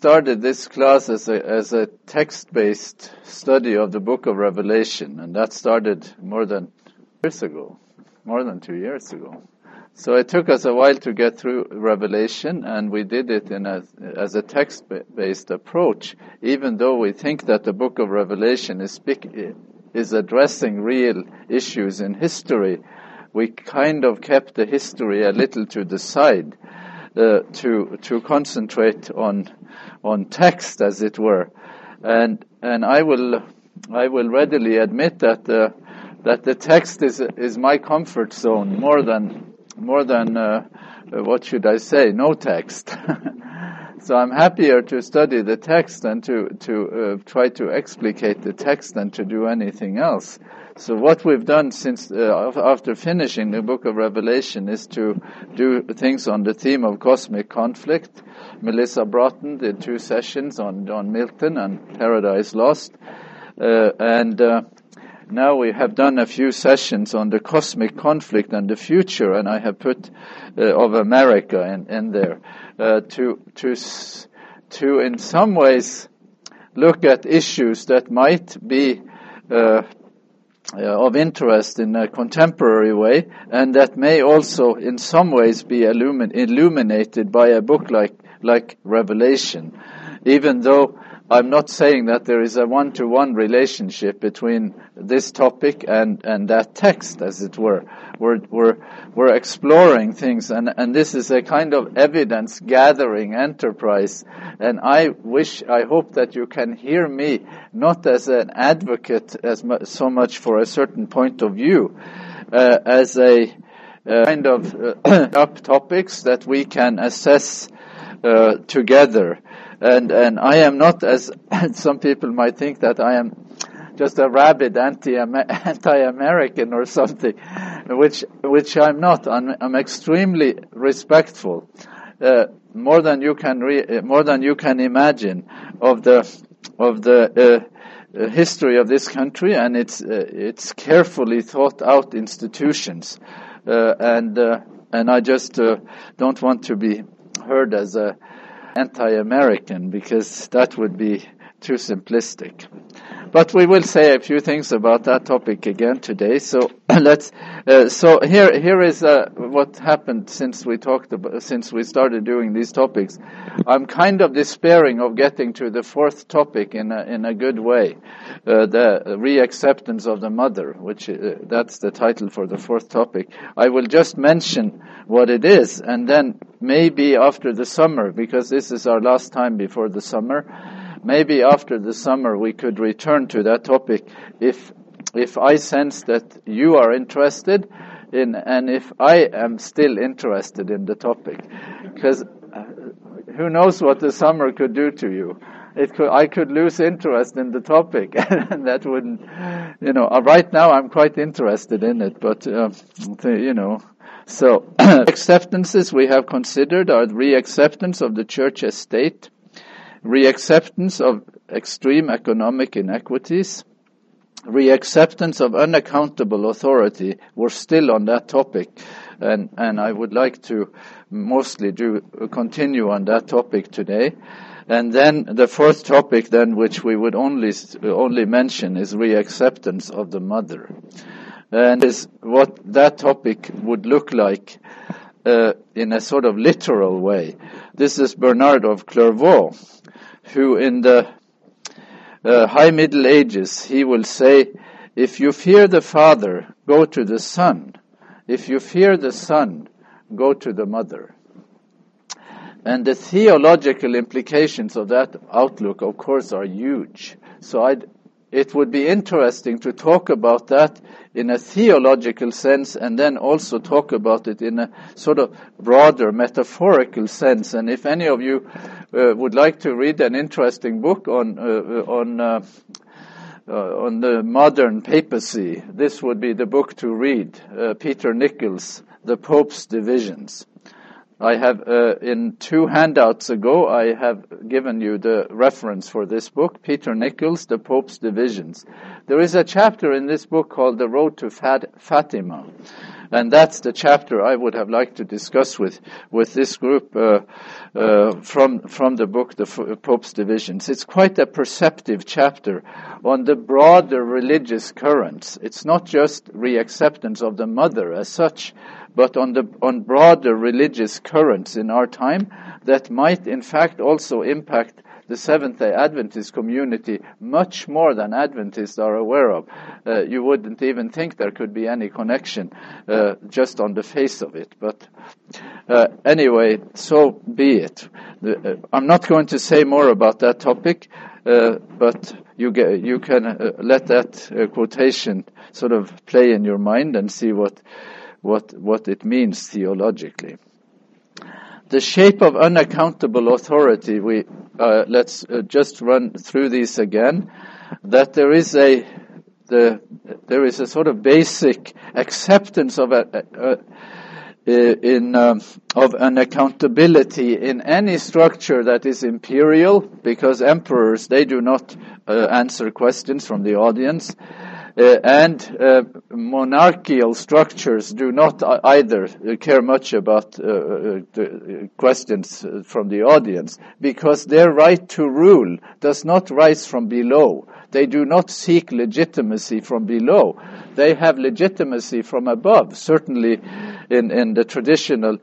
started this class as a, as a text-based study of the book of Revelation, and that started more than years ago, more than two years ago. So it took us a while to get through Revelation, and we did it in a, as a text-based approach, even though we think that the book of Revelation is, is addressing real issues in history. We kind of kept the history a little to the side uh, to to concentrate on on text, as it were, and and I will I will readily admit that uh, that the text is is my comfort zone more than more than uh, what should I say no text. so I'm happier to study the text than to to uh, try to explicate the text than to do anything else. So what we've done since uh, after finishing the book of Revelation is to do things on the theme of cosmic conflict. Melissa Broughton did two sessions on on Milton and Paradise Lost, uh, and uh, now we have done a few sessions on the cosmic conflict and the future, and I have put uh, of America in, in there uh, to to to in some ways look at issues that might be uh, Uh, of interest in a contemporary way, and that may also, in some ways, be illumin- illuminated by a book like like Revelation. Even though I'm not saying that there is a one-to-one relationship between this topic and, and that text, as it were. We're, we're, we're exploring things, and, and this is a kind of evidence-gathering enterprise. And I wish, I hope that you can hear me not as an advocate as mu- so much for a certain point of view, uh, as a uh, kind of uh, up topics that we can assess uh, together and and I am not as some people might think that I am just a rabid anti anti-American or something, which which I'm not. I'm, I'm extremely respectful, uh, more than you can re- more than you can imagine of the of the. Uh, history of this country and its uh, its carefully thought out institutions, uh, and uh, and I just uh, don't want to be heard as a anti-American because that would be too simplistic. But we will say a few things about that topic again today. So let's. Uh, so here, here is uh, what happened since we talked about, since we started doing these topics. I'm kind of despairing of getting to the fourth topic in a, in a good way, uh, the reacceptance of the mother, which uh, that's the title for the fourth topic. I will just mention what it is, and then maybe after the summer, because this is our last time before the summer maybe after the summer we could return to that topic. If if I sense that you are interested in and if I am still interested in the topic because uh, who knows what the summer could do to you. It could I could lose interest in the topic and that wouldn't you know uh, right now I'm quite interested in it but uh, you know. So acceptances we have considered are reacceptance of the church as state reacceptance of extreme economic inequities, reacceptance of unaccountable authority. We're still on that topic, and, and I would like to mostly do continue on that topic today. And then the fourth topic, then, which we would only only mention, is reacceptance of the mother, and is what that topic would look like uh, in a sort of literal way. This is Bernard of Clairvaux, who in the uh, high Middle Ages, he will say, if you fear the Father, go to the Son. If you fear the Son, go to the Mother. And the theological implications of that outlook, of course, are huge. So I'd, it would be interesting to talk about that in a theological sense and then also talk about it in a sort of broader metaphorical sense. And if any of you uh, would like to read an interesting book on uh, on uh, uh, on the modern papacy, this would be the book to read. Uh, Peter Nichols, The Pope's Divisions. I have, uh, in two handouts ago, I have given you the reference for this book, Peter Nichols, The Pope's Divisions. There is a chapter in this book called The Road to Fat- Fatima, And that's the chapter I would have liked to discuss with, with this group uh, uh, from, from the book, The Pope's Divisions. It's quite a perceptive chapter on the broader religious currents. It's not just reacceptance of the mother as such, but on the on broader religious currents in our time that might in fact also impact the Seventh day Adventist community much more than Adventists are aware of. Uh, you wouldn't even think there could be any connection uh, just on the face of it. But uh, anyway, so be it. Uh, I'm not going to say more about that topic, uh, but you, get, you can uh, let that quotation sort of play in your mind and see what, what, what it means theologically the shape of unaccountable authority, we, uh, let's uh, just run through these again, that there is a, the, there is a sort of basic acceptance of a, in, um, of an accountability in any structure that is imperial, because emperors, they do not uh, answer questions from the audience. Uh, and uh, monarchical structures do not either care much about uh, questions from the audience because their right to rule does not rise from below. They do not seek legitimacy from below. They have legitimacy from above. Certainly, in, in the traditional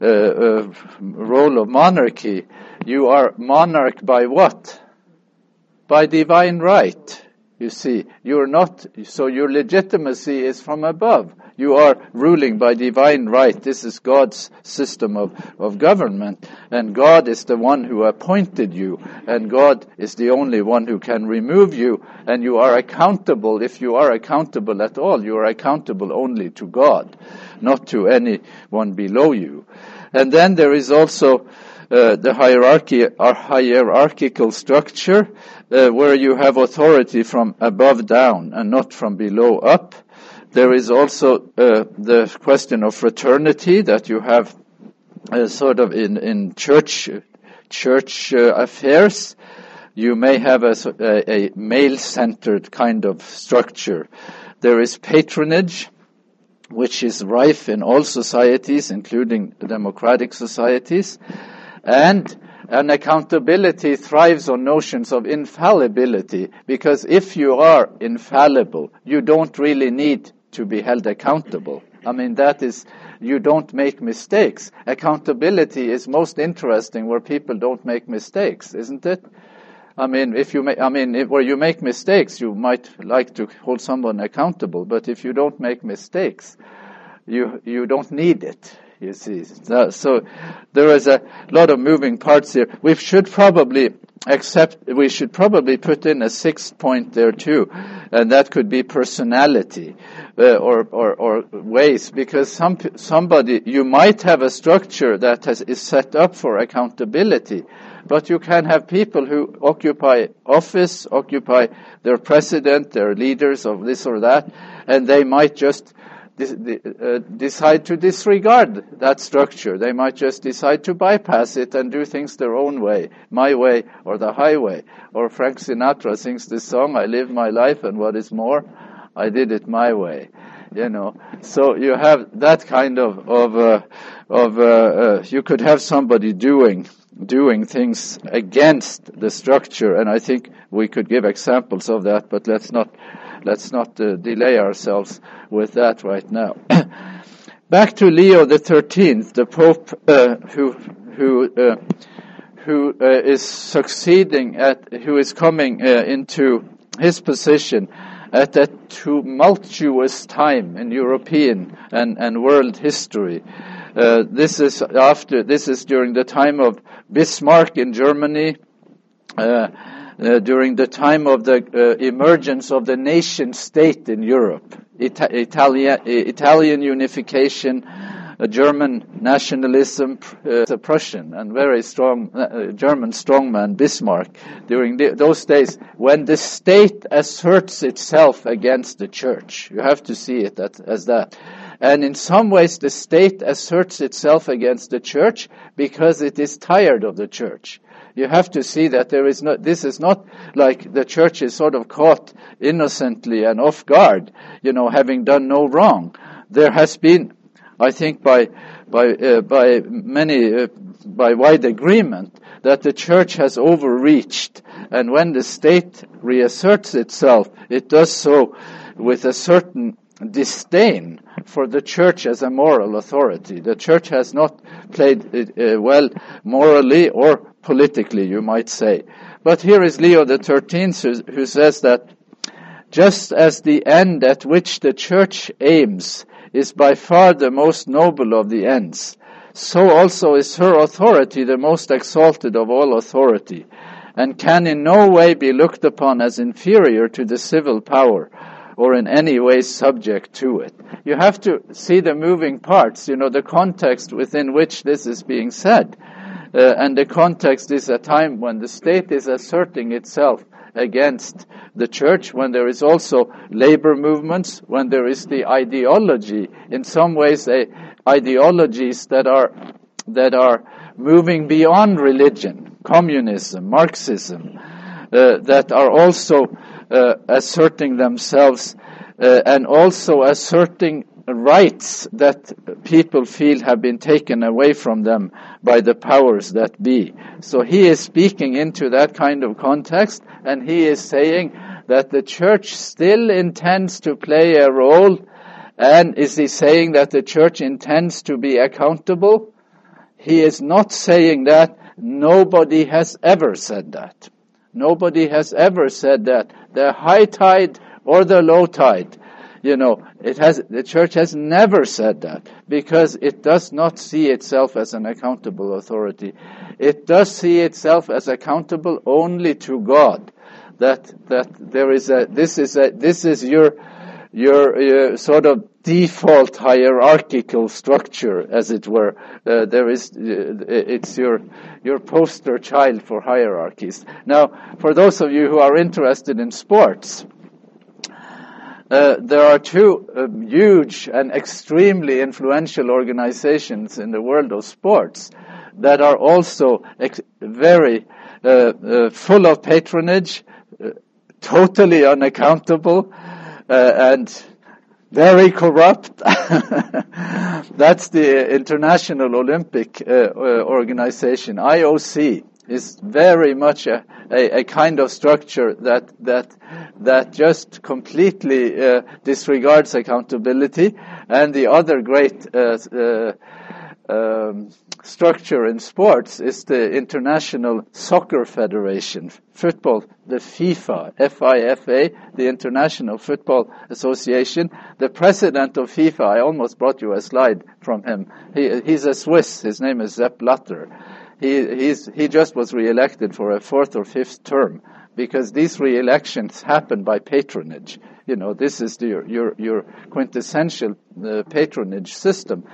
uh, uh, role of monarchy, you are monarch by what? By divine right. You see, you're not, so your legitimacy is from above. You are ruling by divine right. This is God's system of, of government. And God is the one who appointed you. And God is the only one who can remove you. And you are accountable, if you are accountable at all, you are accountable only to God, not to anyone below you. And then there is also uh, the hierarchy, our hierarchical structure, uh, where you have authority from above down and not from below up. There is also uh, the question of fraternity that you have uh, sort of in, in church church uh, affairs. You may have a, a, a male-centered kind of structure. There is patronage, which is rife in all societies, including democratic societies. And an accountability thrives on notions of infallibility because if you are infallible, you don't really need to be held accountable. I mean, that is, you don't make mistakes. Accountability is most interesting where people don't make mistakes, isn't it? I mean, if you make, I mean, if, where you make mistakes, you might like to hold someone accountable, but if you don't make mistakes, you, you don't need it you see. So there is a lot of moving parts here. We should probably accept, we should probably put in a sixth point there too, and that could be personality. Uh, or, or, or ways, because some, somebody, you might have a structure that has, is set up for accountability, but you can have people who occupy office, occupy their president, their leaders of this or that, and they might just decide to disregard that structure. They might just decide to bypass it and do things their own way, my way or the highway. Or Frank Sinatra sings this song, I live my life and what is more, I did it my way. You know, so you have that kind of, of, uh, of, uh, uh you could have somebody doing, doing things against the structure, and I think we could give examples of that, but let's not let's not uh, delay ourselves with that right now. Back to Leo the Thirteenth, the Pope uh, who who uh, who uh, is succeeding at who is coming uh, into his position at that tumultuous time in European and, and world history. Uh, this is after this is during the time of Bismarck in Germany. Uh, uh, during the time of the uh, emergence of the nation state in Europe, Ita- Italia, Italian unification, uh, German nationalism, uh, Prussian and very strong uh, German strongman Bismarck during the, those days when the state asserts itself against the church. You have to see it that, as that. And in some ways the state asserts itself against the church because it is tired of the church you have to see that there is not, this is not like the church is sort of caught innocently and off guard, you know, having done no wrong. there has been, I think, by by uh, by many uh, by wide agreement that the church has overreached, and when the state reasserts itself, it does so with a certain disdain for the church as a moral authority. The church has not played uh, well morally or politically, you might say. But here is Leo XIII who, who says that just as the end at which the church aims is by far the most noble of the ends, so also is her authority the most exalted of all authority, and can in no way be looked upon as inferior to the civil power, or in any way subject to it. You have to see the moving parts, you know, the context within which this is being said. Uh, and the context is a time when the state is asserting itself against the church, when there is also labor movements, when there is the ideology, in some ways, a, ideologies that are that are moving beyond religion, communism, Marxism, uh, that are also asserting themselves uh, and also asserting rights that people feel have been taken away from them by the powers that be. So he is speaking into that kind of context and he is saying that the church still intends to play a role and is he saying that the church intends to be accountable? He is not saying that. Nobody has ever said that. Nobody has ever said that. The high tide or the low tide. You know, it has, the church has never said that because it does not see itself as an accountable authority. It does see itself as accountable only to God. That, that there is a, this is a, this is your, your, your sort of default hierarchical structure, as it were. Uh, there is, uh, it's your, your poster child for hierarchies. Now, for those of you who are interested in sports, uh, there are two um, huge and extremely influential organizations in the world of sports that are also very uh, uh, full of patronage, uh, totally unaccountable, and very corrupt. That's the International Olympic Organization, IOC is very much a, a, a, kind of structure that that that just completely uh, disregards accountability. And the other great uh, uh, um, structure in sports is the International Soccer Federation, football, the FIFA, FIFA, the International Football Association. The president of FIFA, I almost brought you a slide from him. He, he's a Swiss. His name is Sepp Blatter he, he just was re-elected for a fourth or fifth term because these re-elections happen by patronage. You know, this is the, your, your, your quintessential uh, patronage system.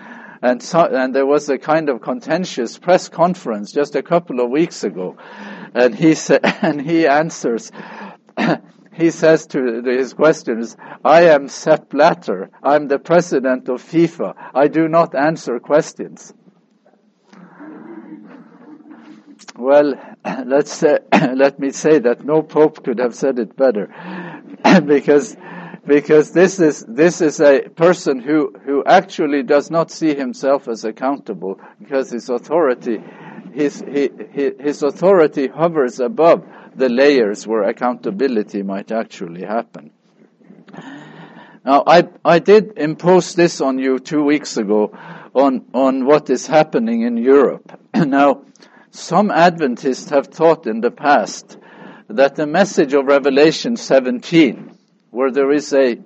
And, so, and there was a kind of contentious press conference just a couple of weeks ago. And he, sa- and he answers, he says to his questions, I am Sepp Blatter. I'm the president of FIFA. I do not answer questions. Well, let's uh, let me say that no pope could have said it better, because because this is this is a person who who actually does not see himself as accountable because his authority his he, his authority hovers above the layers where accountability might actually happen. Now, I I did impose this on you two weeks ago on on what is happening in Europe. now some Adventists have taught in the past that the message of Revelation 17, where there is a,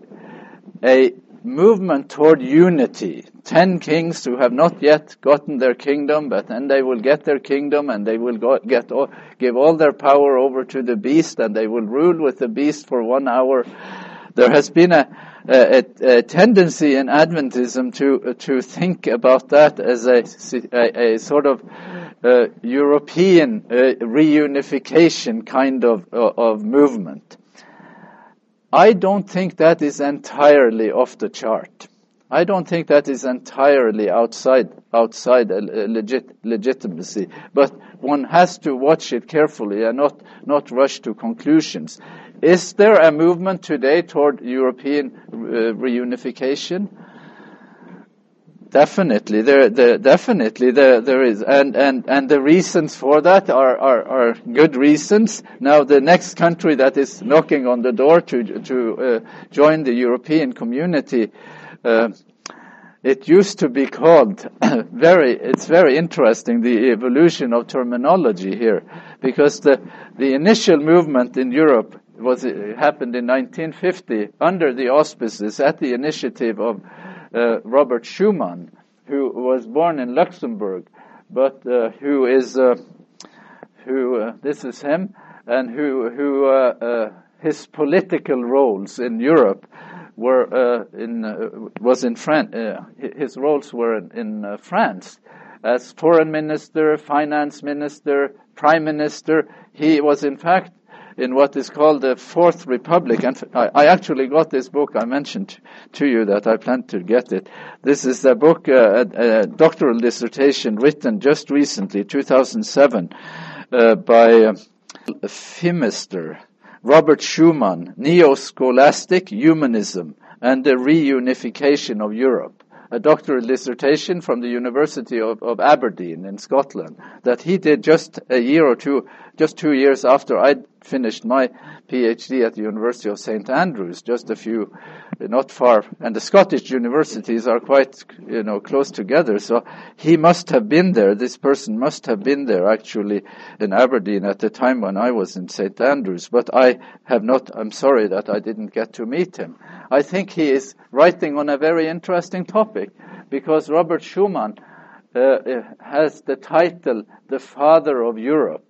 a movement toward unity, ten kings who have not yet gotten their kingdom, but then they will get their kingdom and they will go, get all, give all their power over to the beast and they will rule with the beast for one hour. There has been a, a, a tendency in Adventism to to think about that as a, a, a sort of uh, European uh, reunification kind of, uh, of movement. I don't think that is entirely off the chart. I don't think that is entirely outside outside legit, legitimacy, but one has to watch it carefully and not not rush to conclusions. Is there a movement today toward European uh, reunification? Definitely, there, there definitely there, there is, and, and, and the reasons for that are, are, are good reasons. Now, the next country that is knocking on the door to to uh, join the European community, uh, it used to be called very. It's very interesting the evolution of terminology here, because the the initial movement in Europe was happened in 1950 under the auspices at the initiative of uh, Robert Schuman, who was born in Luxembourg, but uh, who is uh, who uh, this is him, and who who uh, uh, his political roles in Europe were in was in France. his roles were in, in France as foreign minister, finance minister, prime minister. He was in fact in what is called the Fourth Republic. And I, actually got this book. I mentioned to you that I plan to get it. This is a book, uh, a, a, doctoral dissertation written just recently, 2007, uh, by uh, Fimister, Robert Schuman, Neo-Scholastic Humanism and the Reunification of Europe a doctoral dissertation from the University of, of, Aberdeen in Scotland that he did just a year or two, just two years after I finished my PhD at the University of St Andrews, just a few, not far, and the Scottish universities are quite, you know, close together. So he must have been there. This person must have been there actually in Aberdeen at the time when I was in St Andrews. But I have not. I'm sorry that I didn't get to meet him. I think he is writing on a very interesting topic because Robert Schuman uh, has the title "The Father of Europe."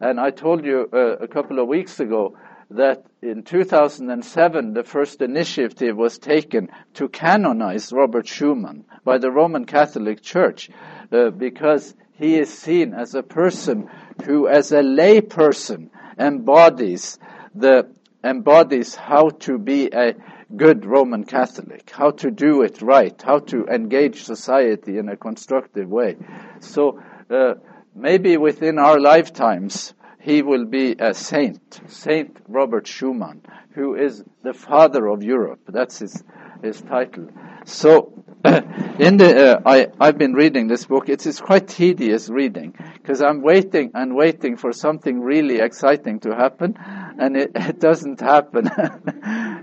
And I told you uh, a couple of weeks ago that in 2007 the first initiative was taken to canonize Robert Schuman by the Roman Catholic Church uh, because he is seen as a person who, as a lay person, embodies the embodies how to be a good Roman Catholic, how to do it right, how to engage society in a constructive way. So. Uh, maybe within our lifetimes, he will be a saint, Saint Robert Schuman, who is the father of Europe. That's his, his title. So, in the, uh, I, I've been reading this book. It is quite tedious reading because I'm waiting and waiting for something really exciting to happen, and it, it doesn't happen.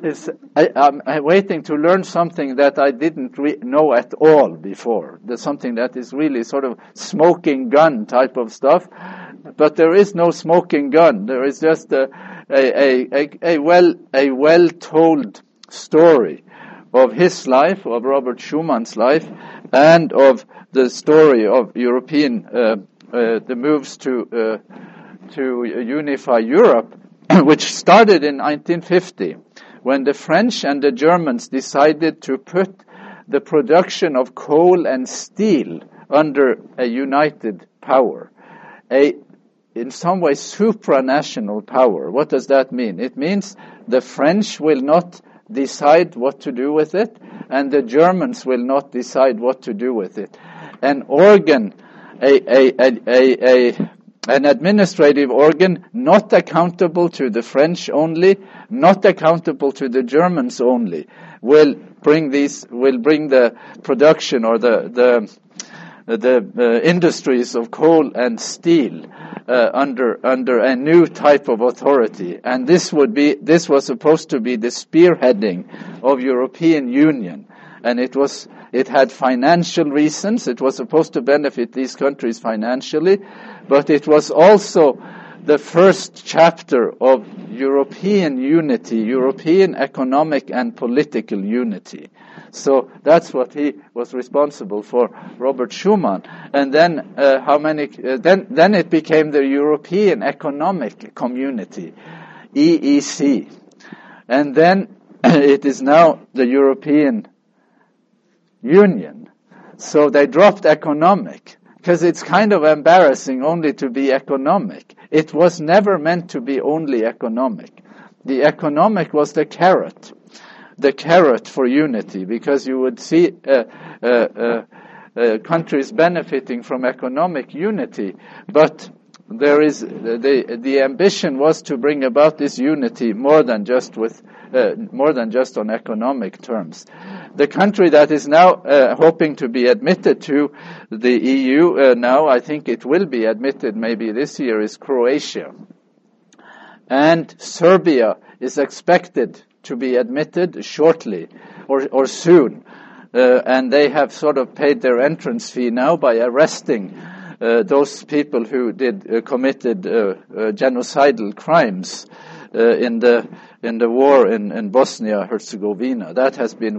it's, I, am waiting to learn something that I didn't re- know at all before. There's something that is really sort of smoking gun type of stuff, but there is no smoking gun. There is just a, a, a, a well a well told story of his life, of Robert Schuman's life, and of the story of European uh, uh, the moves to uh, to unify Europe, which started in 1950 when the French and the Germans decided to put the production of coal and steel under a united power, a in some way supranational power. What does that mean? It means the French will not decide what to do with it, and the Germans will not decide what to do with it. An organ, a, a, a, a, an administrative organ not accountable to the French only, not accountable to the Germans only, will bring these, will bring the production or the, the the uh, industries of coal and steel uh, under under a new type of authority, and this would be this was supposed to be the spearheading of European Union, and it was it had financial reasons. It was supposed to benefit these countries financially, but it was also the first chapter of European unity, European economic and political unity. So that's what he was responsible for, Robert Schuman. And then uh, how many? Uh, then then it became the European Economic Community, EEC, and then it is now the European Union. So they dropped economic because it's kind of embarrassing only to be economic. It was never meant to be only economic. The economic was the carrot the carrot for unity because you would see uh, uh, uh, uh, countries benefiting from economic unity, but there is the the ambition was to bring about this unity more than just with uh, more than just on economic terms, the country that is now uh, hoping to be admitted to the EU uh, now, I think it will be admitted maybe this year, is Croatia. And Serbia is expected to be admitted shortly or, or soon. Uh, and they have sort of paid their entrance fee now by arresting uh, those people who did uh, committed uh, uh, genocidal crimes uh, in the in the war in, in Bosnia Herzegovina. That has been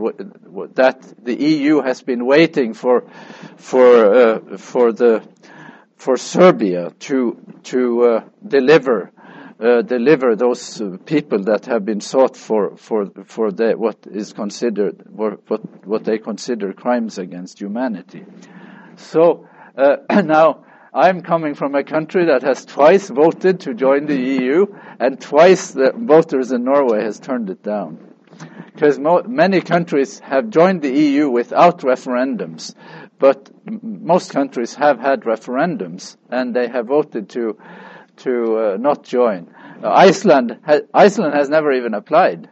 that the EU has been waiting for for for the for Serbia to to deliver uh, deliver those uh, people that have been sought for for for the, what is considered what what they consider crimes against humanity. So uh, now I'm coming from a country that has twice voted to join the EU, and twice the voters in Norway has turned it down. Because many countries have joined the EU without referendums, but most countries have had referendums, and they have voted to to uh, not join. Iceland, ha- Iceland has never even applied.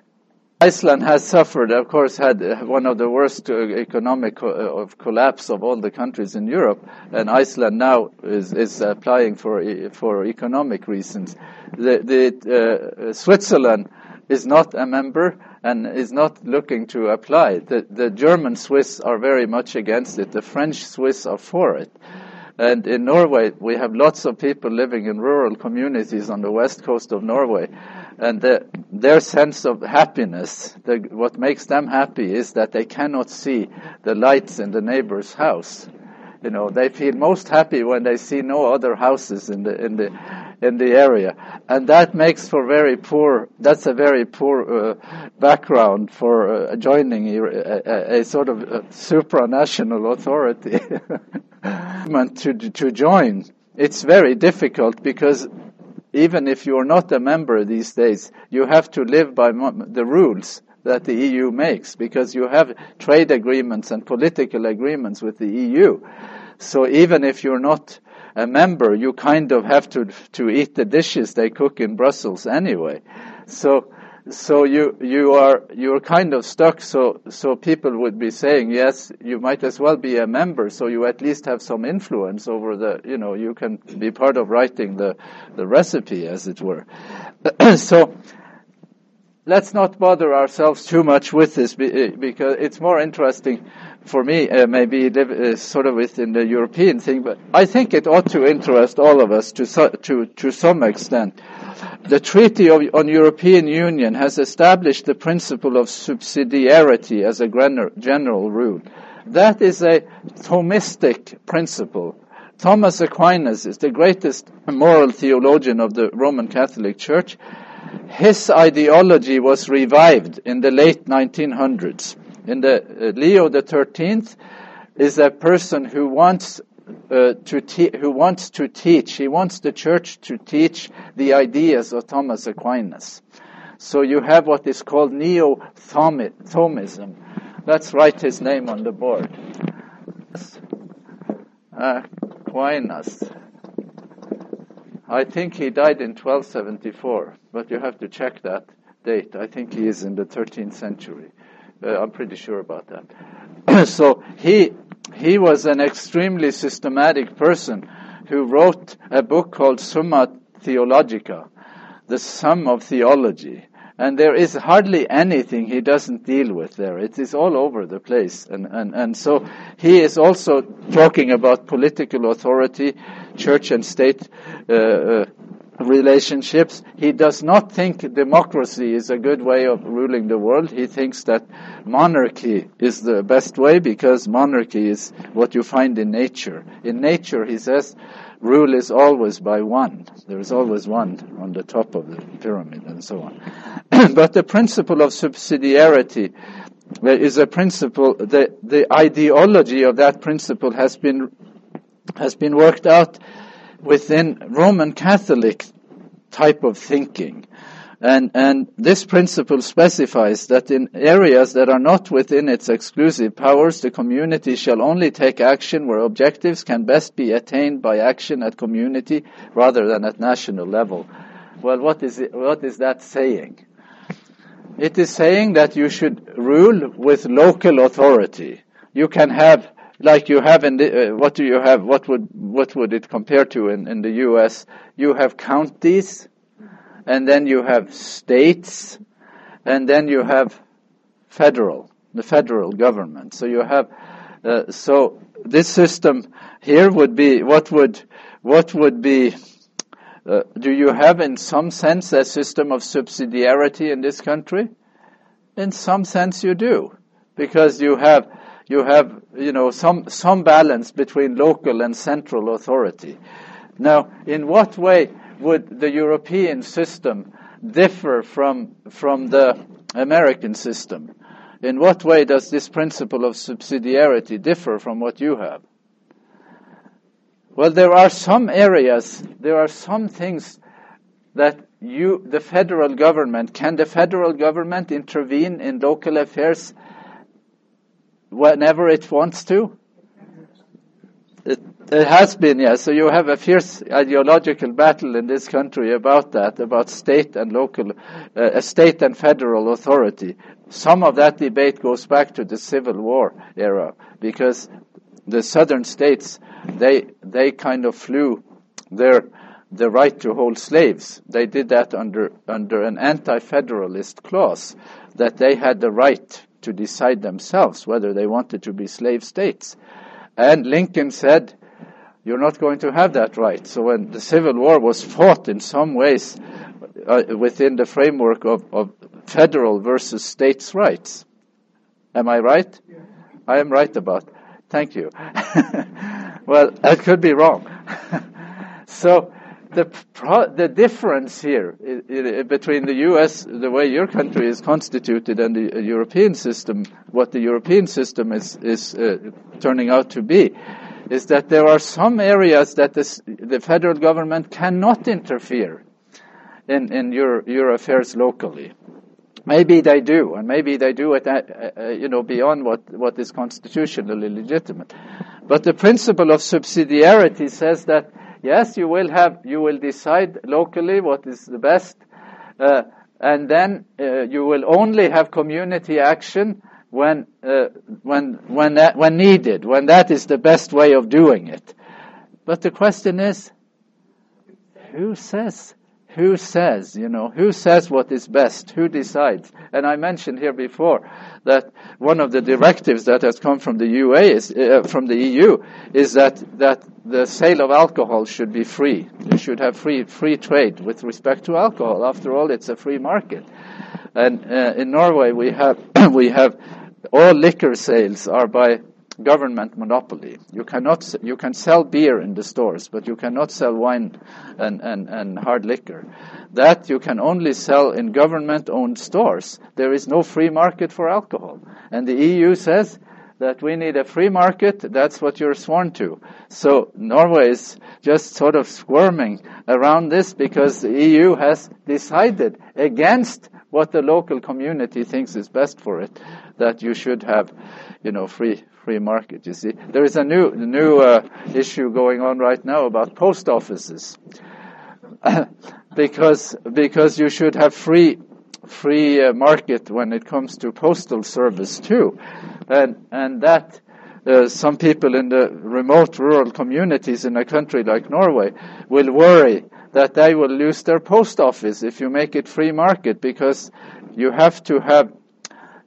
Iceland has suffered, of course, had uh, one of the worst uh, economic co- uh, of collapse of all the countries in Europe, and Iceland now is, is applying for for economic reasons. The, the uh, Switzerland is not a member and is not looking to apply. The, the German Swiss are very much against it. The French Swiss are for it. And in Norway, we have lots of people living in rural communities on the west coast of Norway. And the, their sense of happiness, the, what makes them happy is that they cannot see the lights in the neighbor's house. You know, they feel most happy when they see no other houses in the in the in the area, and that makes for very poor. That's a very poor uh, background for uh, joining a, a, a, sort of uh, supranational authority. to to join, it's very difficult because even if you're not a member these days, you have to live by the rules that the EU makes because you have trade agreements and political agreements with the EU. So even if you're not a member, you kind of have to to eat the dishes they cook in Brussels anyway. So so you you are you're kind of stuck. So so people would be saying, yes, you might as well be a member, so you at least have some influence over the. You know, you can be part of writing the the recipe, as it were. so let's not bother ourselves too much with this because it's more interesting for me, uh, maybe uh, sort of within the European thing, but I think it ought to interest all of us to to to some extent. The Treaty of, on European Union has established the principle of subsidiarity as a general rule. That is a Thomistic principle. Thomas Aquinas is the greatest moral theologian of the Roman Catholic Church, his ideology was revived in the late 1900s. In the uh, Leo the 13th is a person who wants uh, to te- who wants to teach. He wants the church to teach the ideas of Thomas Aquinas. So you have what is called Neo-Thomism. Let's write his name on the board. Aquinas. I think he died in 1274, but you have to check that date. I think he is in the 13th century. Uh, I'm pretty sure about that. so he he was an extremely systematic person who wrote a book called Summa Theologica, the sum of theology. And there is hardly anything he doesn't deal with there. It is all over the place. And, and, and so he is also talking about political authority, church and state uh, uh, relationships. He does not think democracy is a good way of ruling the world. He thinks that monarchy is the best way because monarchy is what you find in nature. In nature, he says, rule is always by one. There is always one on the top of the pyramid and so on. but the principle of subsidiarity is a principle, the, the ideology of that principle has been, has been worked out within Roman Catholic type of thinking. And, and this principle specifies that in areas that are not within its exclusive powers, the community shall only take action where objectives can best be attained by action at community rather than at national level. Well, what is, it, what is that saying? It is saying that you should rule with local authority. You can have, like you have in the, uh, what do you have? What would what would it compare to in, in the U.S.? You have counties, and then you have states, and then you have federal, the federal government. So you have, uh, so this system here would be what would what would be uh, do you have in some sense a system of subsidiarity in this country? In some sense you do, because you have you have you know some some balance between local and central authority. Now, in what way would the European system differ from from the American system? In what way does this principle of subsidiarity differ from what you have? Well, there are some areas, there are some things that you, the federal government, can the federal government intervene in local affairs whenever it wants to? It, it has been, yes. So you have a fierce ideological battle in this country about that, about state and local, uh, state and federal authority. Some of that debate goes back to the Civil War era because the southern states they they kind of flew their the right to hold slaves. They did that under under an anti-federalist clause that they had the right to decide themselves whether they wanted to be slave states. And Lincoln said, "You're not going to have that right." So when the Civil War was fought in some ways uh, within the framework of, of federal versus states' rights. Am I right? Yeah. I am right about. Thank you. well, I could be wrong. so the pro- the difference here between the U.S. the way your country is constituted and the European system, what the European system is is uh, turning out to be, is that there are some areas that this, the federal government cannot interfere in in your your affairs locally. Maybe they do, and maybe they do it, uh, uh, you know, beyond what, what is constitutionally legitimate. But the principle of subsidiarity says that yes, you will have, you will decide locally what is the best, uh, and then uh, you will only have community action when uh, when when that, when needed, when that is the best way of doing it. But the question is, who says who says, you know, who says what is best? Who decides? And I mentioned here before that one of the directives that has come from the UA is, uh, from the EU is that, that the sale of alcohol should be free. You should have free, free trade with respect to alcohol. After all, it's a free market. And uh, in Norway, we have, we have all liquor sales are by government monopoly. You cannot you can sell beer in the stores, but you cannot sell wine and, and, and hard liquor. That you can only sell in government-owned stores. There is no free market for alcohol, and the EU says that we need a free market. That's what you're sworn to. So Norway is just sort of squirming around this because the EU has decided against what the local community thinks is best for it, that you should have, you know, free free market. You see, there is a new new uh, issue going on right now about post offices, because because you should have free free uh, market when it comes to postal service too, and and that. Uh, some people in the remote rural communities in a country like Norway will worry that they will lose their post office if you make it free market because you have to have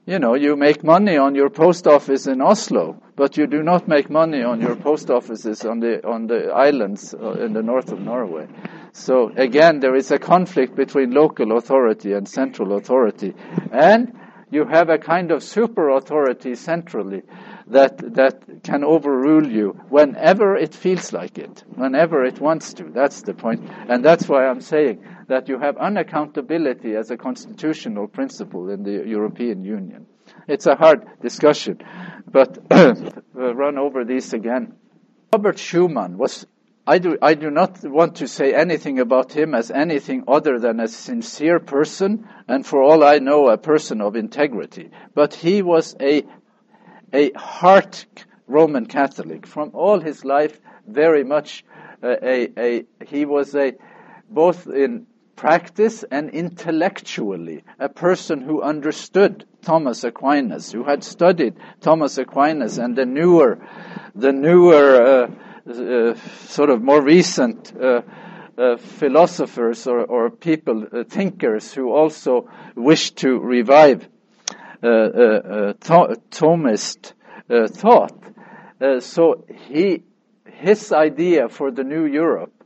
you know, you make money on your post office in Oslo, but you do not make money on your post offices on the on the islands uh, in the north of Norway. So again, there is a conflict between local authority and central authority, and you have a kind of super authority centrally that that can overrule you whenever it feels like it, whenever it wants to. That's the point, and that's why I'm saying that you have unaccountability as a constitutional principle in the European Union. It's a hard discussion, but we'll run over these again. Robert Schuman was I do, I do not want to say anything about him as anything other than a sincere person, and for all I know, a person of integrity. But he was a, a heart Roman Catholic. From all his life, very much uh, a, a, he was a, both in practice and intellectually a person who understood Thomas Aquinas, who had studied Thomas Aquinas and the newer, the newer, uh, uh, sort of more recent uh, uh philosophers or, or people, uh, thinkers who also wished to revive uh, Thomist thought. so he, his idea for the new Europe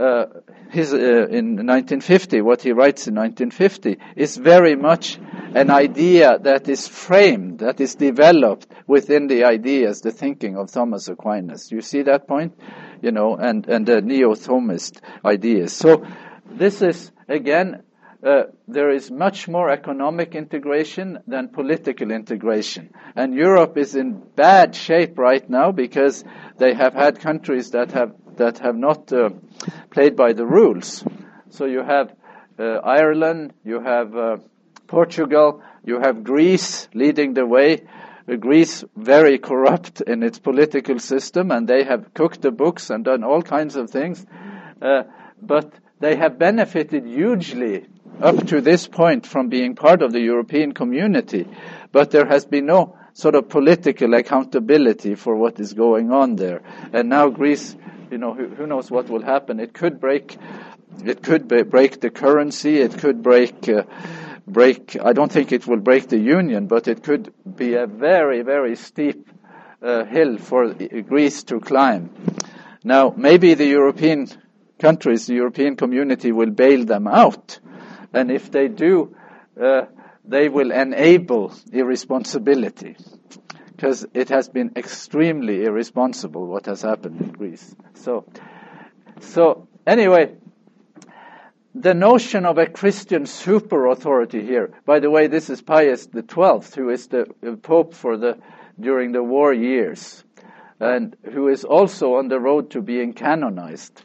uh, his, uh, in 1950, what he writes in 1950, is very much an idea that is framed, that is developed within the ideas, the thinking of Thomas Aquinas. You see that point? You know, and, and the neo-Thomist ideas. So this is, again, uh, there is much more economic integration than political integration. And Europe is in bad shape right now because they have had countries that have that have not uh, played by the rules. So you have uh, Ireland, you have uh, Portugal, you have Greece leading the way. Uh, Greece very corrupt in its political system, and they have cooked the books and done all kinds of things. Uh, but they have benefited hugely up to this point from being part of the European community. But there has been no sort of political accountability for what is going on there. And now Greece you know, who, who knows what will happen? It could break, it could break the currency. It could break, uh, break. I don't think it will break the union, but it could be a very, very steep uh, hill for Greece to climb. Now, maybe the European countries, the European community will bail them out, and if they do, uh, they will enable irresponsibility because it has been extremely irresponsible what has happened in Greece. So, so anyway, the notion of a Christian super authority here. By the way, this is Pius XII, who is the Pope for the during the war years, and who is also on the road to being canonized,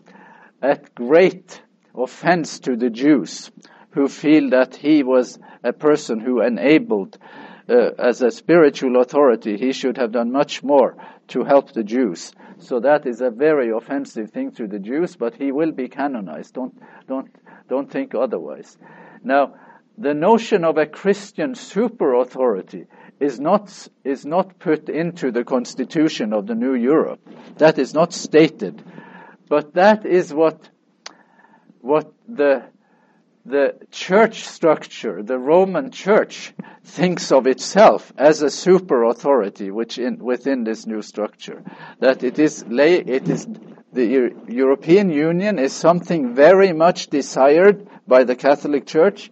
at great offense to the Jews, who feel that he was a person who enabled uh, as a spiritual authority, he should have done much more to help the Jews. So that is a very offensive thing to the Jews, but he will be canonized. Don't, don't, don't think otherwise. Now, the notion of a Christian super authority is not, is not put into the constitution of the new Europe. That is not stated. But that is what, what the the church structure, the Roman church, thinks of itself as a super authority within this new structure. That it is it is the European Union is something very much desired by the Catholic Church,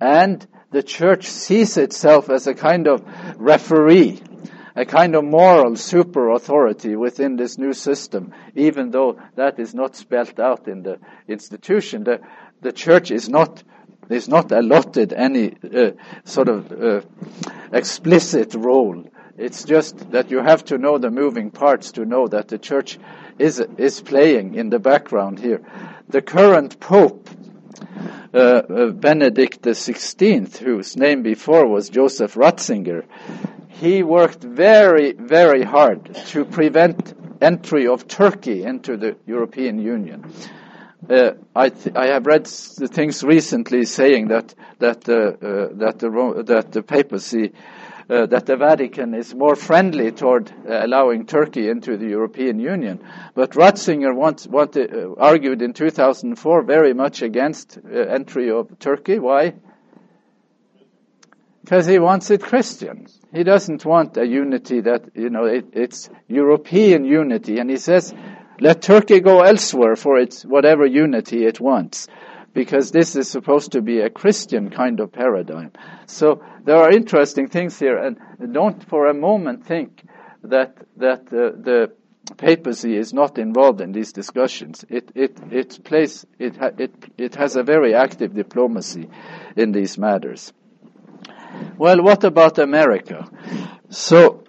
and the Church sees itself as a kind of referee, a kind of moral super authority within this new system, even though that is not spelled out in the institution. The, the church is not is not allotted any uh, sort of uh, explicit role. It's just that you have to know the moving parts to know that the church is is playing in the background here. The current pope, uh, uh Benedict XVI, whose name before was Joseph Ratzinger, he worked very, very hard to prevent entry of Turkey into the European Union. Uh, I, I, have read things recently saying that that uh, uh, that the that the papacy uh, that the Vatican is more friendly toward uh, allowing Turkey into the European Union. But Ratzinger want, wanted, uh, argued in 2004 very much against entry of Turkey. Why? Because he wants it Christian. He doesn't want a unity that you know it, it's European unity, and he says let Turkey go elsewhere for its whatever unity it wants, because this is supposed to be a Christian kind of paradigm. So there are interesting things here, and don't for a moment think that that uh, the papacy is not involved in these discussions. It it it plays it ha, it it has a very active diplomacy in these matters. Well, what about America? So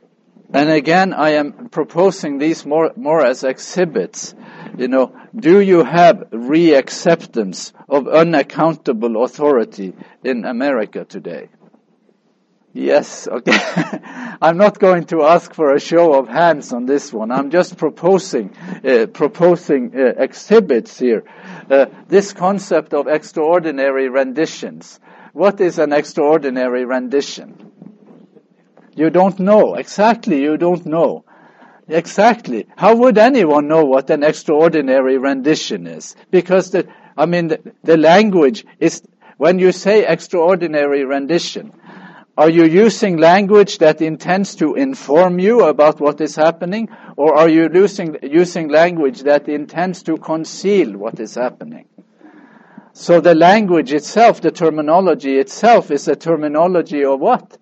and again, I am proposing these more, more as exhibits. You know, do you have re-acceptance of unaccountable authority in America today? Yes, okay. I'm not going to ask for a show of hands on this one. I'm just proposing, uh, proposing uh, exhibits here. Uh, this concept of extraordinary renditions. What is an extraordinary rendition? You don't know. Exactly, you don't know. Exactly. How would anyone know what an extraordinary rendition is? Because the, I mean, the, the language is, when you say extraordinary rendition, are you using language that intends to inform you about what is happening, or are you using, using language that intends to conceal what is happening? So the language itself, the terminology itself, is a terminology of what?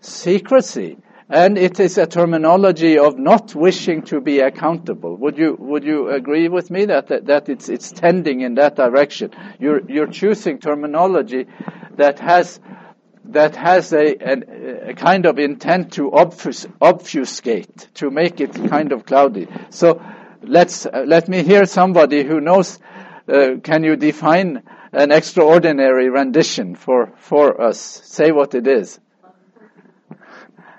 Secrecy. And it is a terminology of not wishing to be accountable. Would you, would you agree with me that, that, that it's, it's tending in that direction? You're, you're choosing terminology that has that has a, a, a, kind of intent to obfus, obfuscate, to make it kind of cloudy. So let's uh, let me hear somebody who knows. Uh, can you define an extraordinary rendition for for us? Say what it is.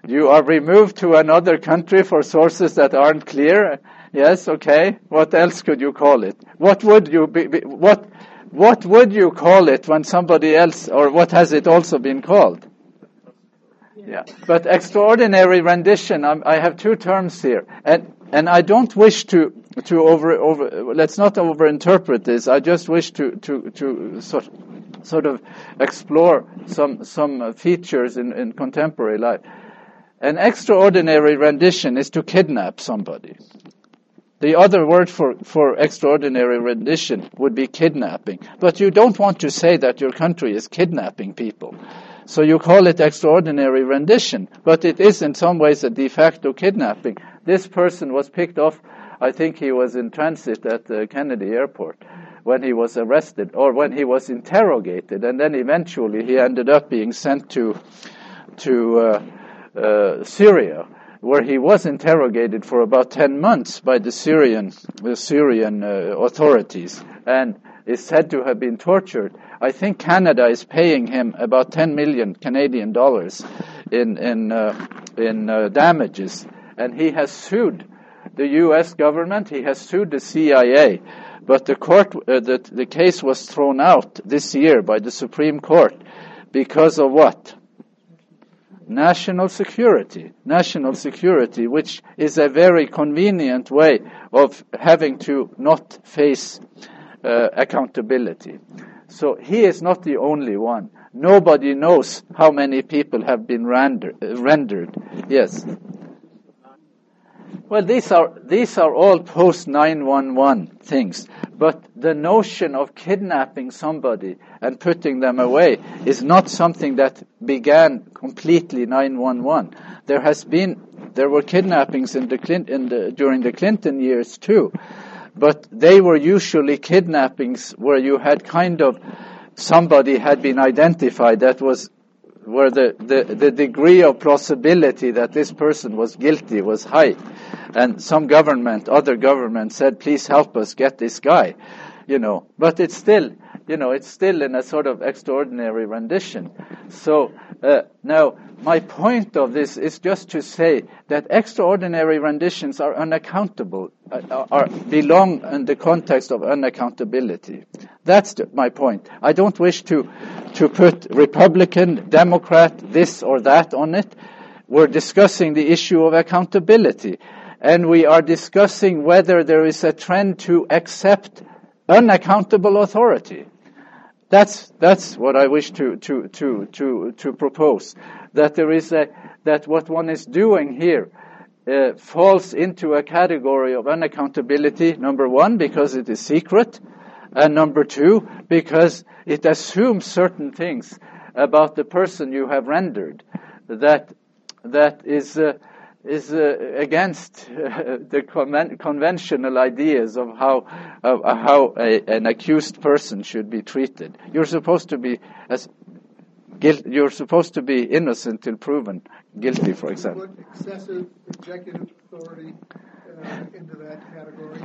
You are removed to another country for sources that aren't clear. Yes, okay. What else could you call it? What would you be, be what what would you call it when somebody else, or what has it also been called? Yeah, but extraordinary rendition. I'm, i have two terms here, and and I don't wish to to over over. Let's not overinterpret this. I just wish to to to sort sort of explore some some features in in contemporary life. An extraordinary rendition is to kidnap somebody. The other word for, for extraordinary rendition would be kidnapping. But you don't want to say that your country is kidnapping people. So you call it extraordinary rendition, but it is in some ways a de facto kidnapping. This person was picked off, I think he was in transit at the Kennedy airport when he was arrested or when he was interrogated, and then eventually he ended up being sent to, to uh, uh, Syria where he was interrogated for about 10 months by the Syrian, the Syrian uh, authorities and is said to have been tortured. I think Canada is paying him about 10 million Canadian dollars in, in, uh, in uh, damages. And he has sued the U.S. government, he has sued the CIA. But the court, uh, the, the case was thrown out this year by the Supreme Court because of what? National security. National security, which is a very convenient way of having to not face uh, accountability. So he is not the only one. Nobody knows how many people have been render, uh, rendered. Yes. Well, these are these are all post 911 things, but the notion of kidnapping somebody and putting them away is not something that began completely 911. There has been there were kidnappings in the, in the during the Clinton years too, but they were usually kidnappings where you had kind of somebody had been identified that was where the, the, the degree of plausibility that this person was guilty was high. And some government, other government said, please help us get this guy, you know. But it's still, you know, it's still in a sort of extraordinary rendition. So uh, now, my point of this is just to say that extraordinary renditions are unaccountable, uh, are, belong in the context of unaccountability. That's my point. I don't wish to, to put Republican, Democrat, this or that on it. We're discussing the issue of accountability. And we are discussing whether there is a trend to accept unaccountable authority. That's, that's what I wish to, to, to, to, to propose. That there is a, that what one is doing here uh, falls into a category of unaccountability, number one, because it is secret, and number two, because it assumes certain things about the person you have rendered that, that is, uh, is uh, against uh, the conven conventional ideas of how of how a, an accused person should be treated. You're supposed to be as you're supposed to be innocent till proven guilty, for example. Put excessive executive authority uh, into that category.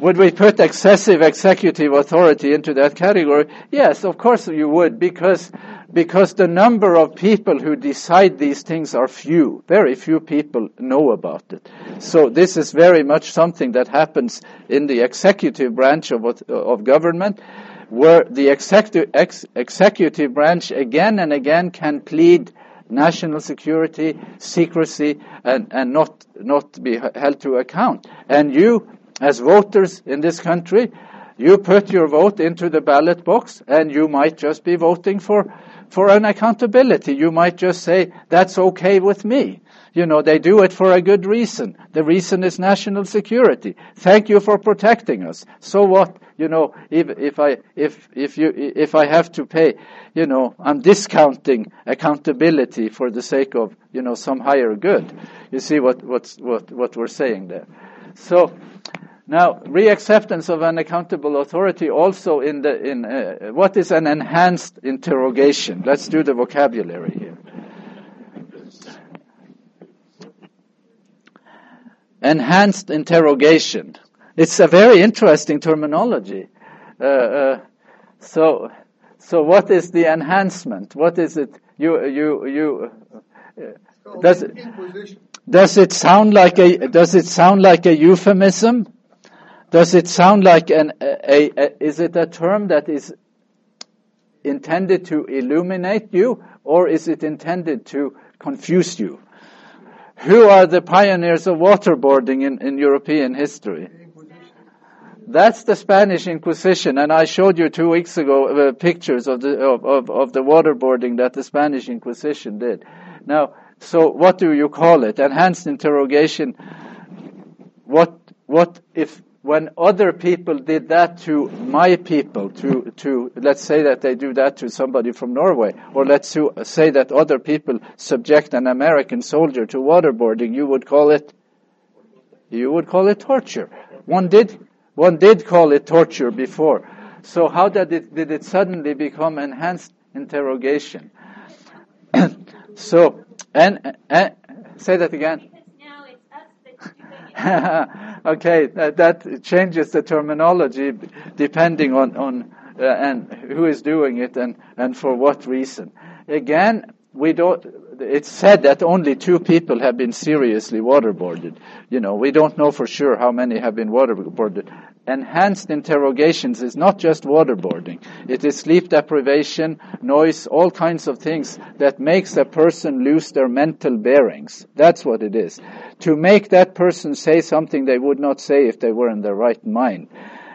Would we put excessive executive authority into that category? Yes, of course you would, because because the number of people who decide these things are few. Very few people know about it. So this is very much something that happens in the executive branch of, of government, where the executive, ex, executive branch again and again can plead national security, secrecy, and, and not, not be held to account. And you, as voters in this country, you put your vote into the ballot box and you might just be voting for for an accountability. You might just say, that's okay with me. You know, they do it for a good reason. The reason is national security. Thank you for protecting us. So what? You know, if, if I, if, if you, if I have to pay, you know, I'm discounting accountability for the sake of, you know, some higher good. You see what, what's, what, what we're saying there. So, now, reacceptance of an accountable authority also in the in uh, what is an enhanced interrogation? Let's do the vocabulary here. Enhanced interrogation. It's a very interesting terminology. Uh, uh, so, so what is the enhancement? What is it? You you you. Uh, does it, does it sound like a does it sound like a euphemism? Does it sound like an, a, a, is it a term that is intended to illuminate you or is it intended to confuse you? Who are the pioneers of waterboarding in, in European history? That's the Spanish Inquisition, and I showed you two weeks ago uh, pictures of the of, of, of the waterboarding that the Spanish Inquisition did. Now, so what do you call it? Enhanced interrogation. What what if when other people did that to my people, to, to, let's say that they do that to somebody from Norway, or let's say that other people subject an American soldier to waterboarding, you would call it, you would call it torture. One did, one did call it torture before. So how did it, did it suddenly become enhanced interrogation? so, and, and, say that again. okay, that, that, changes the terminology depending on, on uh, and who is doing it and, and for what reason. Again, we don't, it's said that only two people have been seriously waterboarded. You know, we don't know for sure how many have been waterboarded. Enhanced interrogations is not just waterboarding. It is sleep deprivation, noise, all kinds of things that makes a person lose their mental bearings. That's what it is. To make that person say something they would not say if they were in their right mind.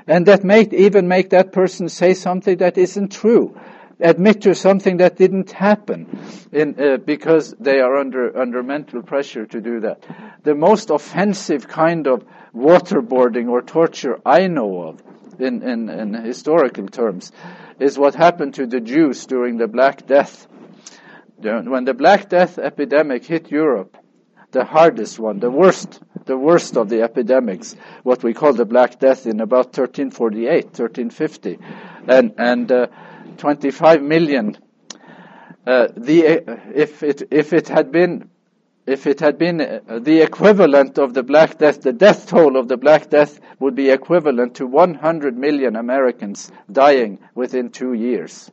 And that may even make that person say something that isn't true admit to something that didn't happen in, uh, because they are under, under mental pressure to do that. The most offensive kind of waterboarding or torture I know of in, in, in historical terms is what happened to the Jews during the Black Death. When the Black Death epidemic hit Europe, the hardest one, the worst, the worst of the epidemics, what we call the Black Death in about 1348, 1350. And, and uh, 25 million. Uh, the, if, it, if it had been if it had been uh, the equivalent of the Black Death, the death toll of the Black Death would be equivalent to 100 million Americans dying within two years.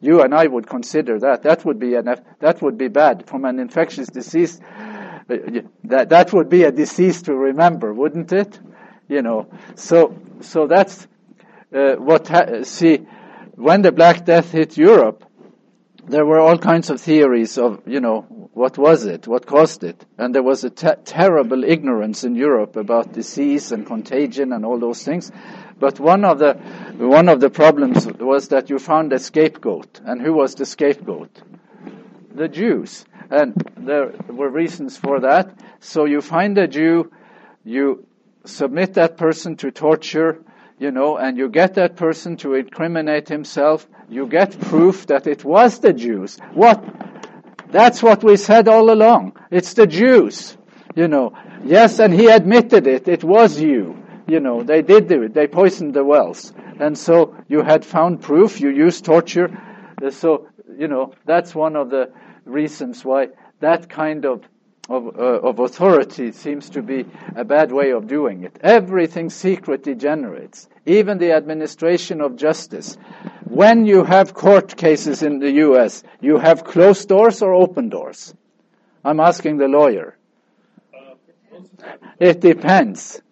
You and I would consider that. That would be an, that would be bad from an infectious disease. Uh, that that would be a disease to remember, wouldn't it? You know. So so that's uh, what. Ha- see, when the Black Death hit Europe, there were all kinds of theories of, you know, what was it, what caused it, and there was a te- terrible ignorance in Europe about disease and contagion and all those things. But one of the one of the problems was that you found a scapegoat, and who was the scapegoat? The Jews, and there were reasons for that. So you find a Jew, you submit that person to torture, you know, and you get that person to incriminate himself, you get proof that it was the Jews. What? That's what we said all along. It's the Jews. You know, yes, and he admitted it. It was you. You know, they did do it. They poisoned the wells. And so you had found proof. You used torture. So, you know, that's one of the reasons why that kind of of, uh, of authority seems to be a bad way of doing it. Everything secret degenerates, even the administration of justice. When you have court cases in the U.S., you have closed doors or open doors? I'm asking the lawyer. It depends.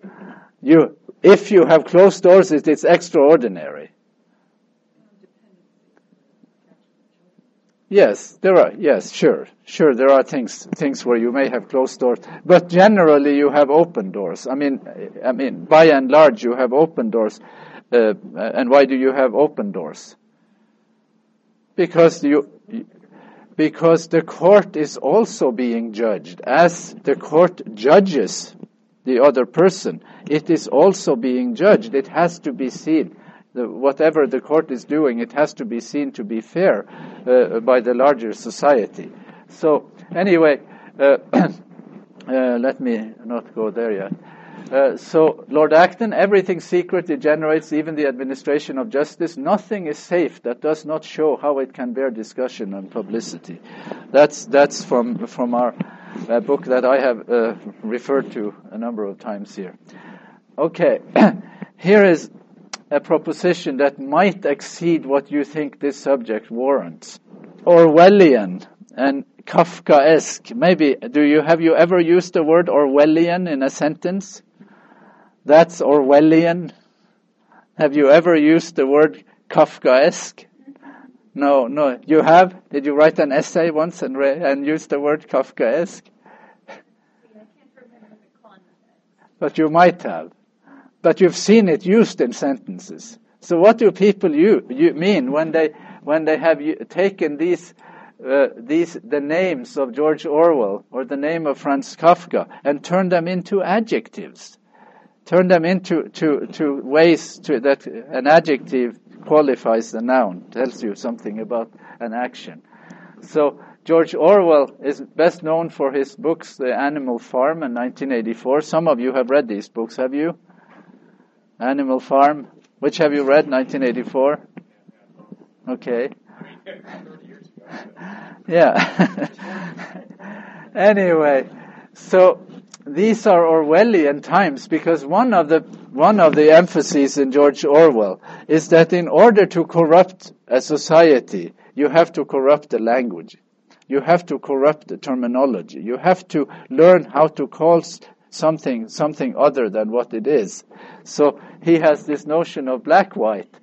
You, if you have closed doors, it is extraordinary. Yes, there are. Yes, sure, sure. There are things things where you may have closed doors, but generally you have open doors. I mean, I mean, by and large, you have open doors. Uh, and why do you have open doors? Because you, because the court is also being judged. As the court judges the other person, it is also being judged. It has to be seen whatever the court is doing, it has to be seen to be fair uh, by the larger society. So anyway, uh, uh, let me not go there yet. Uh, so, Lord Acton, everything secret degenerates, even the administration of justice. Nothing is safe that does not show how it can bear discussion and publicity. That's that's from from our uh, book that I have uh, referred to a number of times here. Okay, here is a proposition that might exceed what you think this subject warrants. Orwellian and Kafkaesque. Maybe do you have you ever used the word Orwellian in a sentence? That's Orwellian. Have you ever used the word Kafkaesque? No, no. You have? Did you write an essay once and re- and use the word Kafkaesque? But you might have but you've seen it used in sentences. So what do people you, you mean when they when they have taken these uh, these the names of George Orwell or the name of Franz Kafka and turned them into adjectives, turn them into to to ways to, that an adjective qualifies the noun, tells you something about an action. So George Orwell is best known for his books, The Animal Farm in 1984. Some of you have read these books, have you? Animal Farm. Which have you read? 1984. Okay. yeah. anyway, so these are Orwellian times because one of the one of the emphases in George Orwell is that in order to corrupt a society, you have to corrupt the language. You have to corrupt the terminology. You have to learn how to call something something other than what it is. So he has this notion of black white.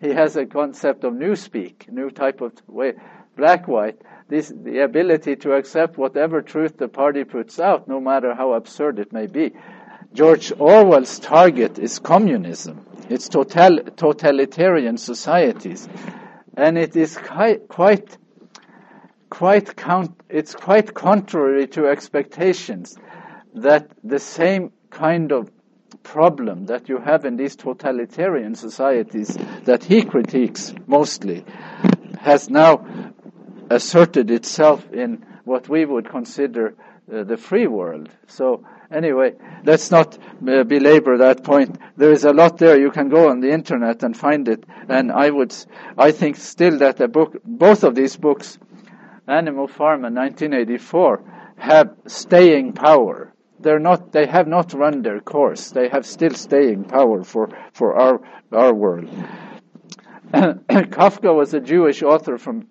He has a concept of new speak, new type of way, black white. This the ability to accept whatever truth the party puts out, no matter how absurd it may be. George Orwell's target is communism. It's total, totalitarian societies, and it is quite quite quite count, it's quite contrary to expectations that the same kind of problem that you have in these totalitarian societies that he critiques mostly has now asserted itself in what we would consider uh, the free world. So anyway, let's not uh, belabor that point. There is a lot there. You can go on the internet and find it. And I would, I think still that a book, both of these books, Animal Farm and 1984, have staying power they're not, they have not run their course. They have still staying power for, for our, our world. Kafka was a Jewish author from,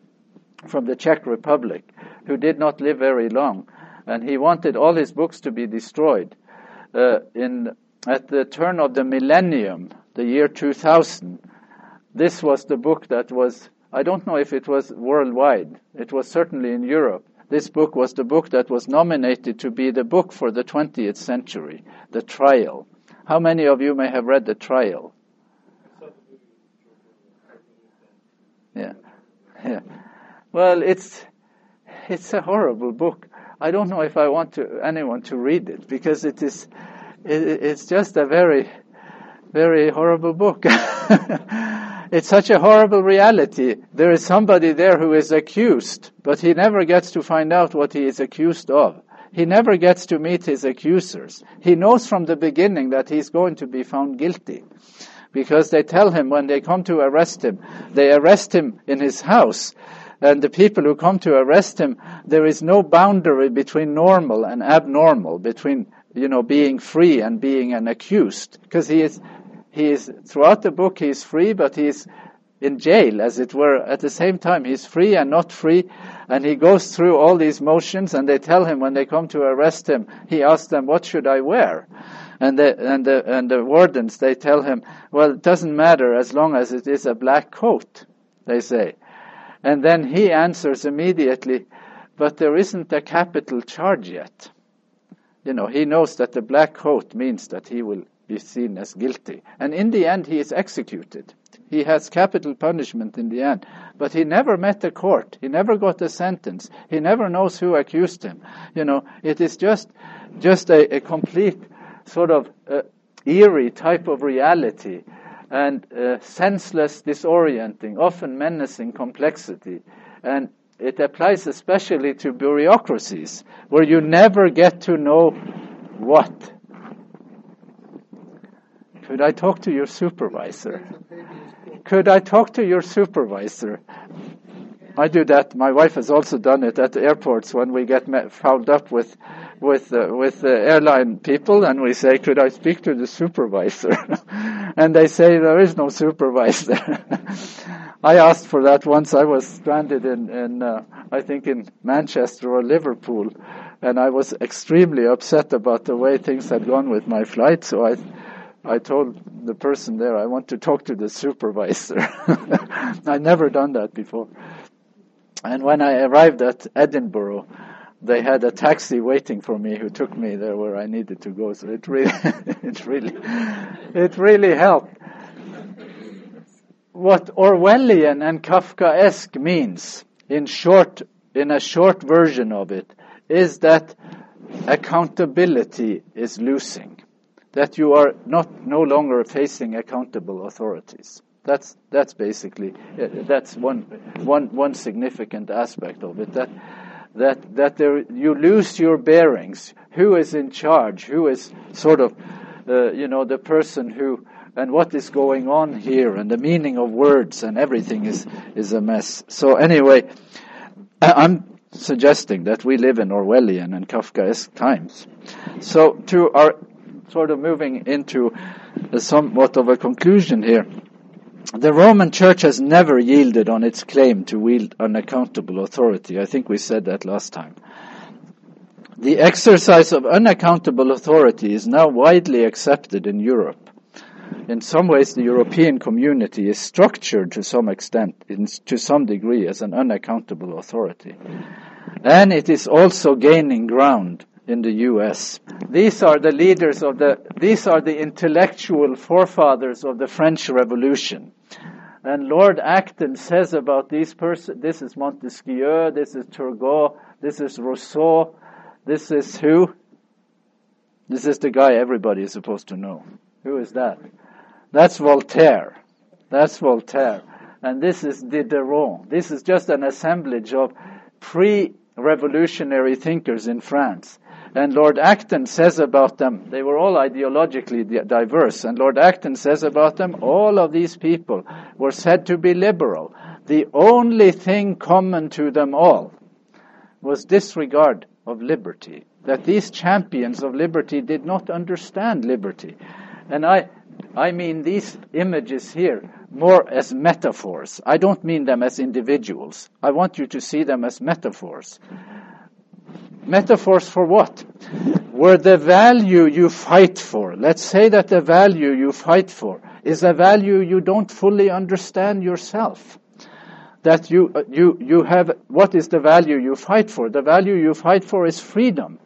from the Czech Republic who did not live very long, and he wanted all his books to be destroyed. Uh, in, at the turn of the millennium, the year 2000, this was the book that was, I don't know if it was worldwide, it was certainly in Europe, this book was the book that was nominated to be the book for the 20th century, The Trial. How many of you may have read The Trial? Yeah. Yeah. Well, it's it's a horrible book. I don't know if I want to, anyone to read it because it is it, it's just a very very horrible book. it's such a horrible reality. There is somebody there who is accused, but he never gets to find out what he is accused of. He never gets to meet his accusers. He knows from the beginning that he's going to be found guilty. Because they tell him when they come to arrest him, they arrest him in his house. and the people who come to arrest him, there is no boundary between normal and abnormal, between you know being free and being an accused, because he is he is throughout the book he is free, but he is in jail, as it were. At the same time, he's free and not free, and he goes through all these motions. And they tell him when they come to arrest him, he asks them, "What should I wear?" And the and the and the wardens they tell him, "Well, it doesn't matter as long as it is a black coat," they say. And then he answers immediately, "But there isn't a capital charge yet." You know, he knows that the black coat means that he will be seen as guilty. And in the end, he is executed. He has capital punishment in the end. But he never met the court. He never got a sentence. He never knows who accused him. You know, it is just, just a, a complete sort of uh, eerie type of reality and uh, senseless, disorienting, often menacing complexity. And it applies especially to bureaucracies, where you never get to know what could I talk to your supervisor? Could I talk to your supervisor? I do that. My wife has also done it at the airports when we get fouled up with with uh, with the airline people, and we say, "Could I speak to the supervisor?" and they say, "There is no supervisor." I asked for that once. I was stranded in in uh, I think in Manchester or Liverpool, and I was extremely upset about the way things had gone with my flight. So I I told the person there, I want to talk to the supervisor. I'd never done that before. And when I arrived at Edinburgh, they had a taxi waiting for me who took me there where I needed to go. So it really, it really, it really helped. What Orwellian and Kafkaesque means, in short, in a short version of it, is that accountability is losing that you are not no longer facing accountable authorities. That's that's basically that's one one one significant aspect of it. That that that there you lose your bearings. Who is in charge? Who is sort of uh, you know the person who and what is going on here and the meaning of words and everything is is a mess. So anyway, I'm suggesting that we live in Orwellian and Kafkaesque times. So to our sort of moving into somewhat of a conclusion here. The Roman Church has never yielded on its claim to wield unaccountable authority. I think we said that last time. The exercise of unaccountable authority is now widely accepted in Europe. In some ways, the European community is structured to some extent, in, to some degree, as an unaccountable authority. And it is also gaining ground in the US. These are the leaders of the, these are the intellectual forefathers of the French Revolution. And Lord Acton says about these persons, this is Montesquieu, this is Turgot, this is Rousseau, this is who? This is the guy everybody is supposed to know. Who is that? That's Voltaire. That's Voltaire. And this is Diderot. This is just an assemblage of pre-revolutionary thinkers in France. And Lord Acton says about them, they were all ideologically diverse, and Lord Acton says about them, all of these people were said to be liberal. The only thing common to them all was disregard of liberty. That these champions of liberty did not understand liberty. And I, I mean these images here more as metaphors. I don't mean them as individuals. I want you to see them as metaphors. Metaphors for what? Where the value you fight for, let's say that the value you fight for is a value you don't fully understand yourself. That you, uh, you, you have, what is the value you fight for? The value you fight for is freedom.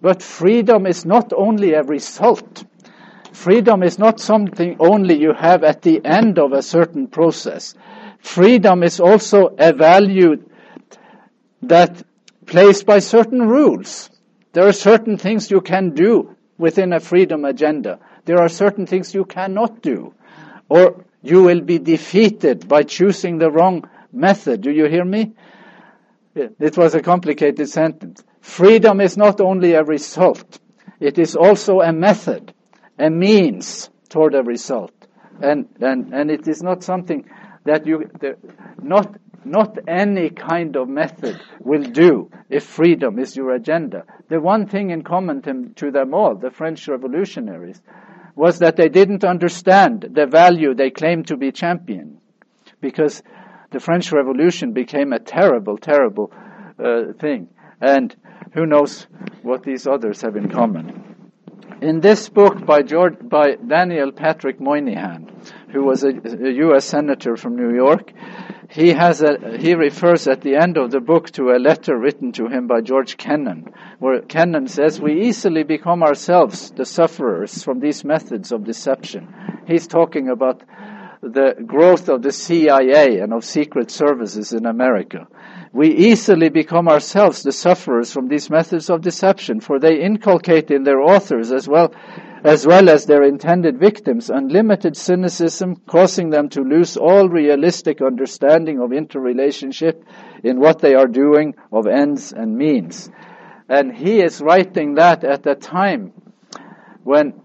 But freedom is not only a result. Freedom is not something only you have at the end of a certain process. Freedom is also a value that placed by certain rules. There are certain things you can do within a freedom agenda. There are certain things you cannot do. Or you will be defeated by choosing the wrong method. Do you hear me? It was a complicated sentence. Freedom is not only a result, it is also a method, a means toward a result. And, and, and it is not something that you, not not any kind of method will do if freedom is your agenda. The one thing in common to, them all, the French revolutionaries, was that they didn't understand the value they claimed to be championing. Because the French Revolution became a terrible, terrible uh, thing. And who knows what these others have in common. In this book by, George, by Daniel Patrick Moynihan, who was a, a U.S. senator from New York, he has a, he refers at the end of the book to a letter written to him by George Kennan, where Kennan says, we easily become ourselves the sufferers from these methods of deception. He's talking about the growth of the CIA and of secret services in America. We easily become ourselves the sufferers from these methods of deception, for they inculcate in their authors as well as well as their intended victims, unlimited cynicism, causing them to lose all realistic understanding of interrelationship in what they are doing of ends and means. And he is writing that at a time when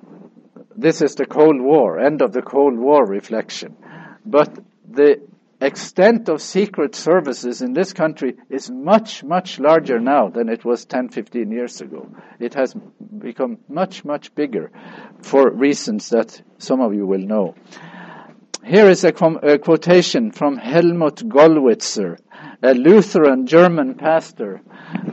this is the Cold War, end of the Cold War reflection. But the extent of secret services in this country is much, much larger now than it was 10, 15 years ago. It has become much, much bigger for reasons that some of you will know. Here is a, a quotation from Helmut Gollwitzer, a Lutheran German pastor,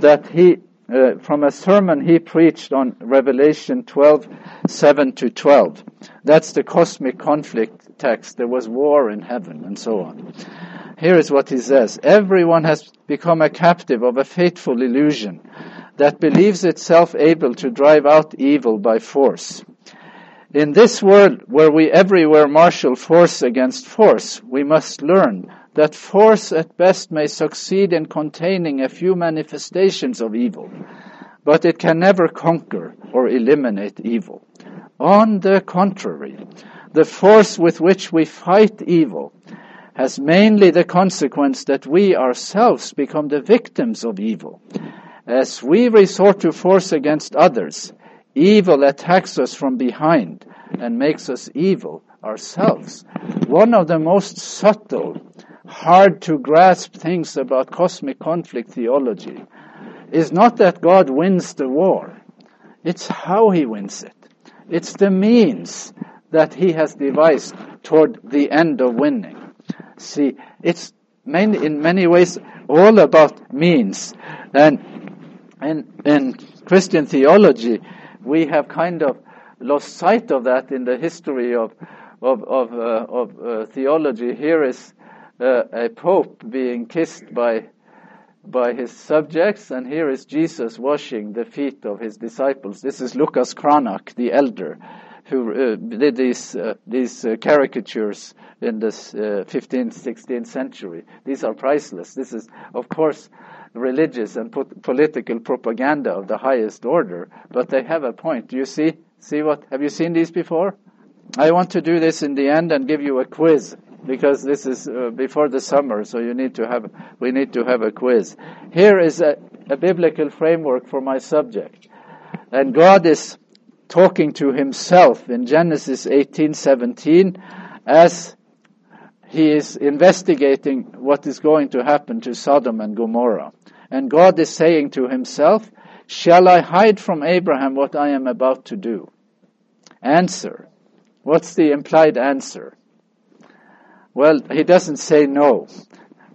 that he uh, from a sermon he preached on Revelation 12, 7 to 12. That's the cosmic conflict text. There was war in heaven and so on. Here is what he says. Everyone has become a captive of a fateful illusion that believes itself able to drive out evil by force. In this world where we everywhere marshal force against force, we must learn that force at best may succeed in containing a few manifestations of evil, but it can never conquer or eliminate evil. On the contrary, the force with which we fight evil has mainly the consequence that we ourselves become the victims of evil. As we resort to force against others, evil attacks us from behind and makes us evil ourselves. One of the most subtle hard to grasp things about cosmic conflict theology is not that God wins the war. It's how he wins it. It's the means that he has devised toward the end of winning. See, it's main, in many ways all about means. And in, in Christian theology, we have kind of lost sight of that in the history of, of, of, uh, of uh, theology. Here is uh, a pope being kissed by by his subjects, and here is Jesus washing the feet of his disciples. This is Lucas Cranach, the elder, who uh, did these uh, these uh, caricatures in the 15th, 16th century. These are priceless. This is, of course, religious and po- political propaganda of the highest order, but they have a point. Do you see? See what? Have you seen these before? I want to do this in the end and give you a quiz because this is uh, before the summer, so you need to have, we need to have a quiz. Here is a, a biblical framework for my subject. And God is talking to himself in Genesis 18:17 as he is investigating what is going to happen to Sodom and Gomorrah. And God is saying to himself, Shall I hide from Abraham what I am about to do? Answer. What's the implied answer? Well, he doesn't say no,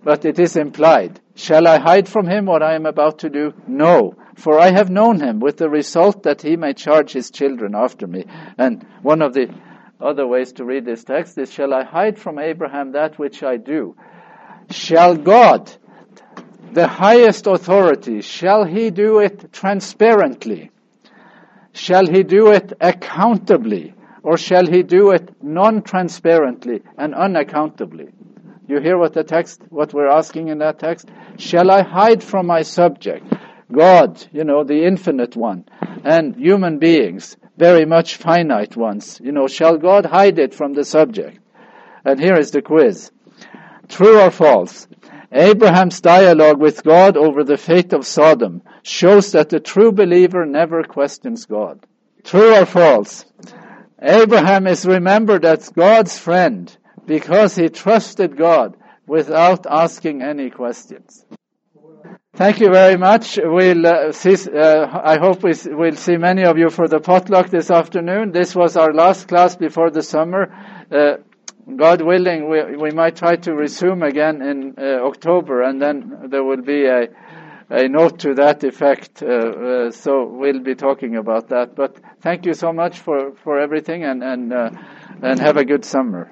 but it is implied. Shall I hide from him what I am about to do? No, for I have known him with the result that he may charge his children after me. And one of the other ways to read this text is, Shall I hide from Abraham that which I do? Shall God, the highest authority, shall he do it transparently? Shall he do it accountably? Or shall he do it non-transparently and unaccountably? You hear what the text, what we're asking in that text? Shall I hide from my subject? God, you know, the infinite one, and human beings, very much finite ones. You know, shall God hide it from the subject? And here is the quiz. True or false? Abraham's dialogue with God over the fate of Sodom shows that the true believer never questions God. True or false? Abraham is remembered as God's friend because he trusted God without asking any questions. Thank you very much. We'll uh, see, uh, I hope we will see many of you for the potluck this afternoon. This was our last class before the summer. Uh, God willing, we, we might try to resume again in uh, October, and then there will be a, a note to that effect. Uh, uh, so we'll be talking about that. But thank you so much for, for everything, and and and have a good summer.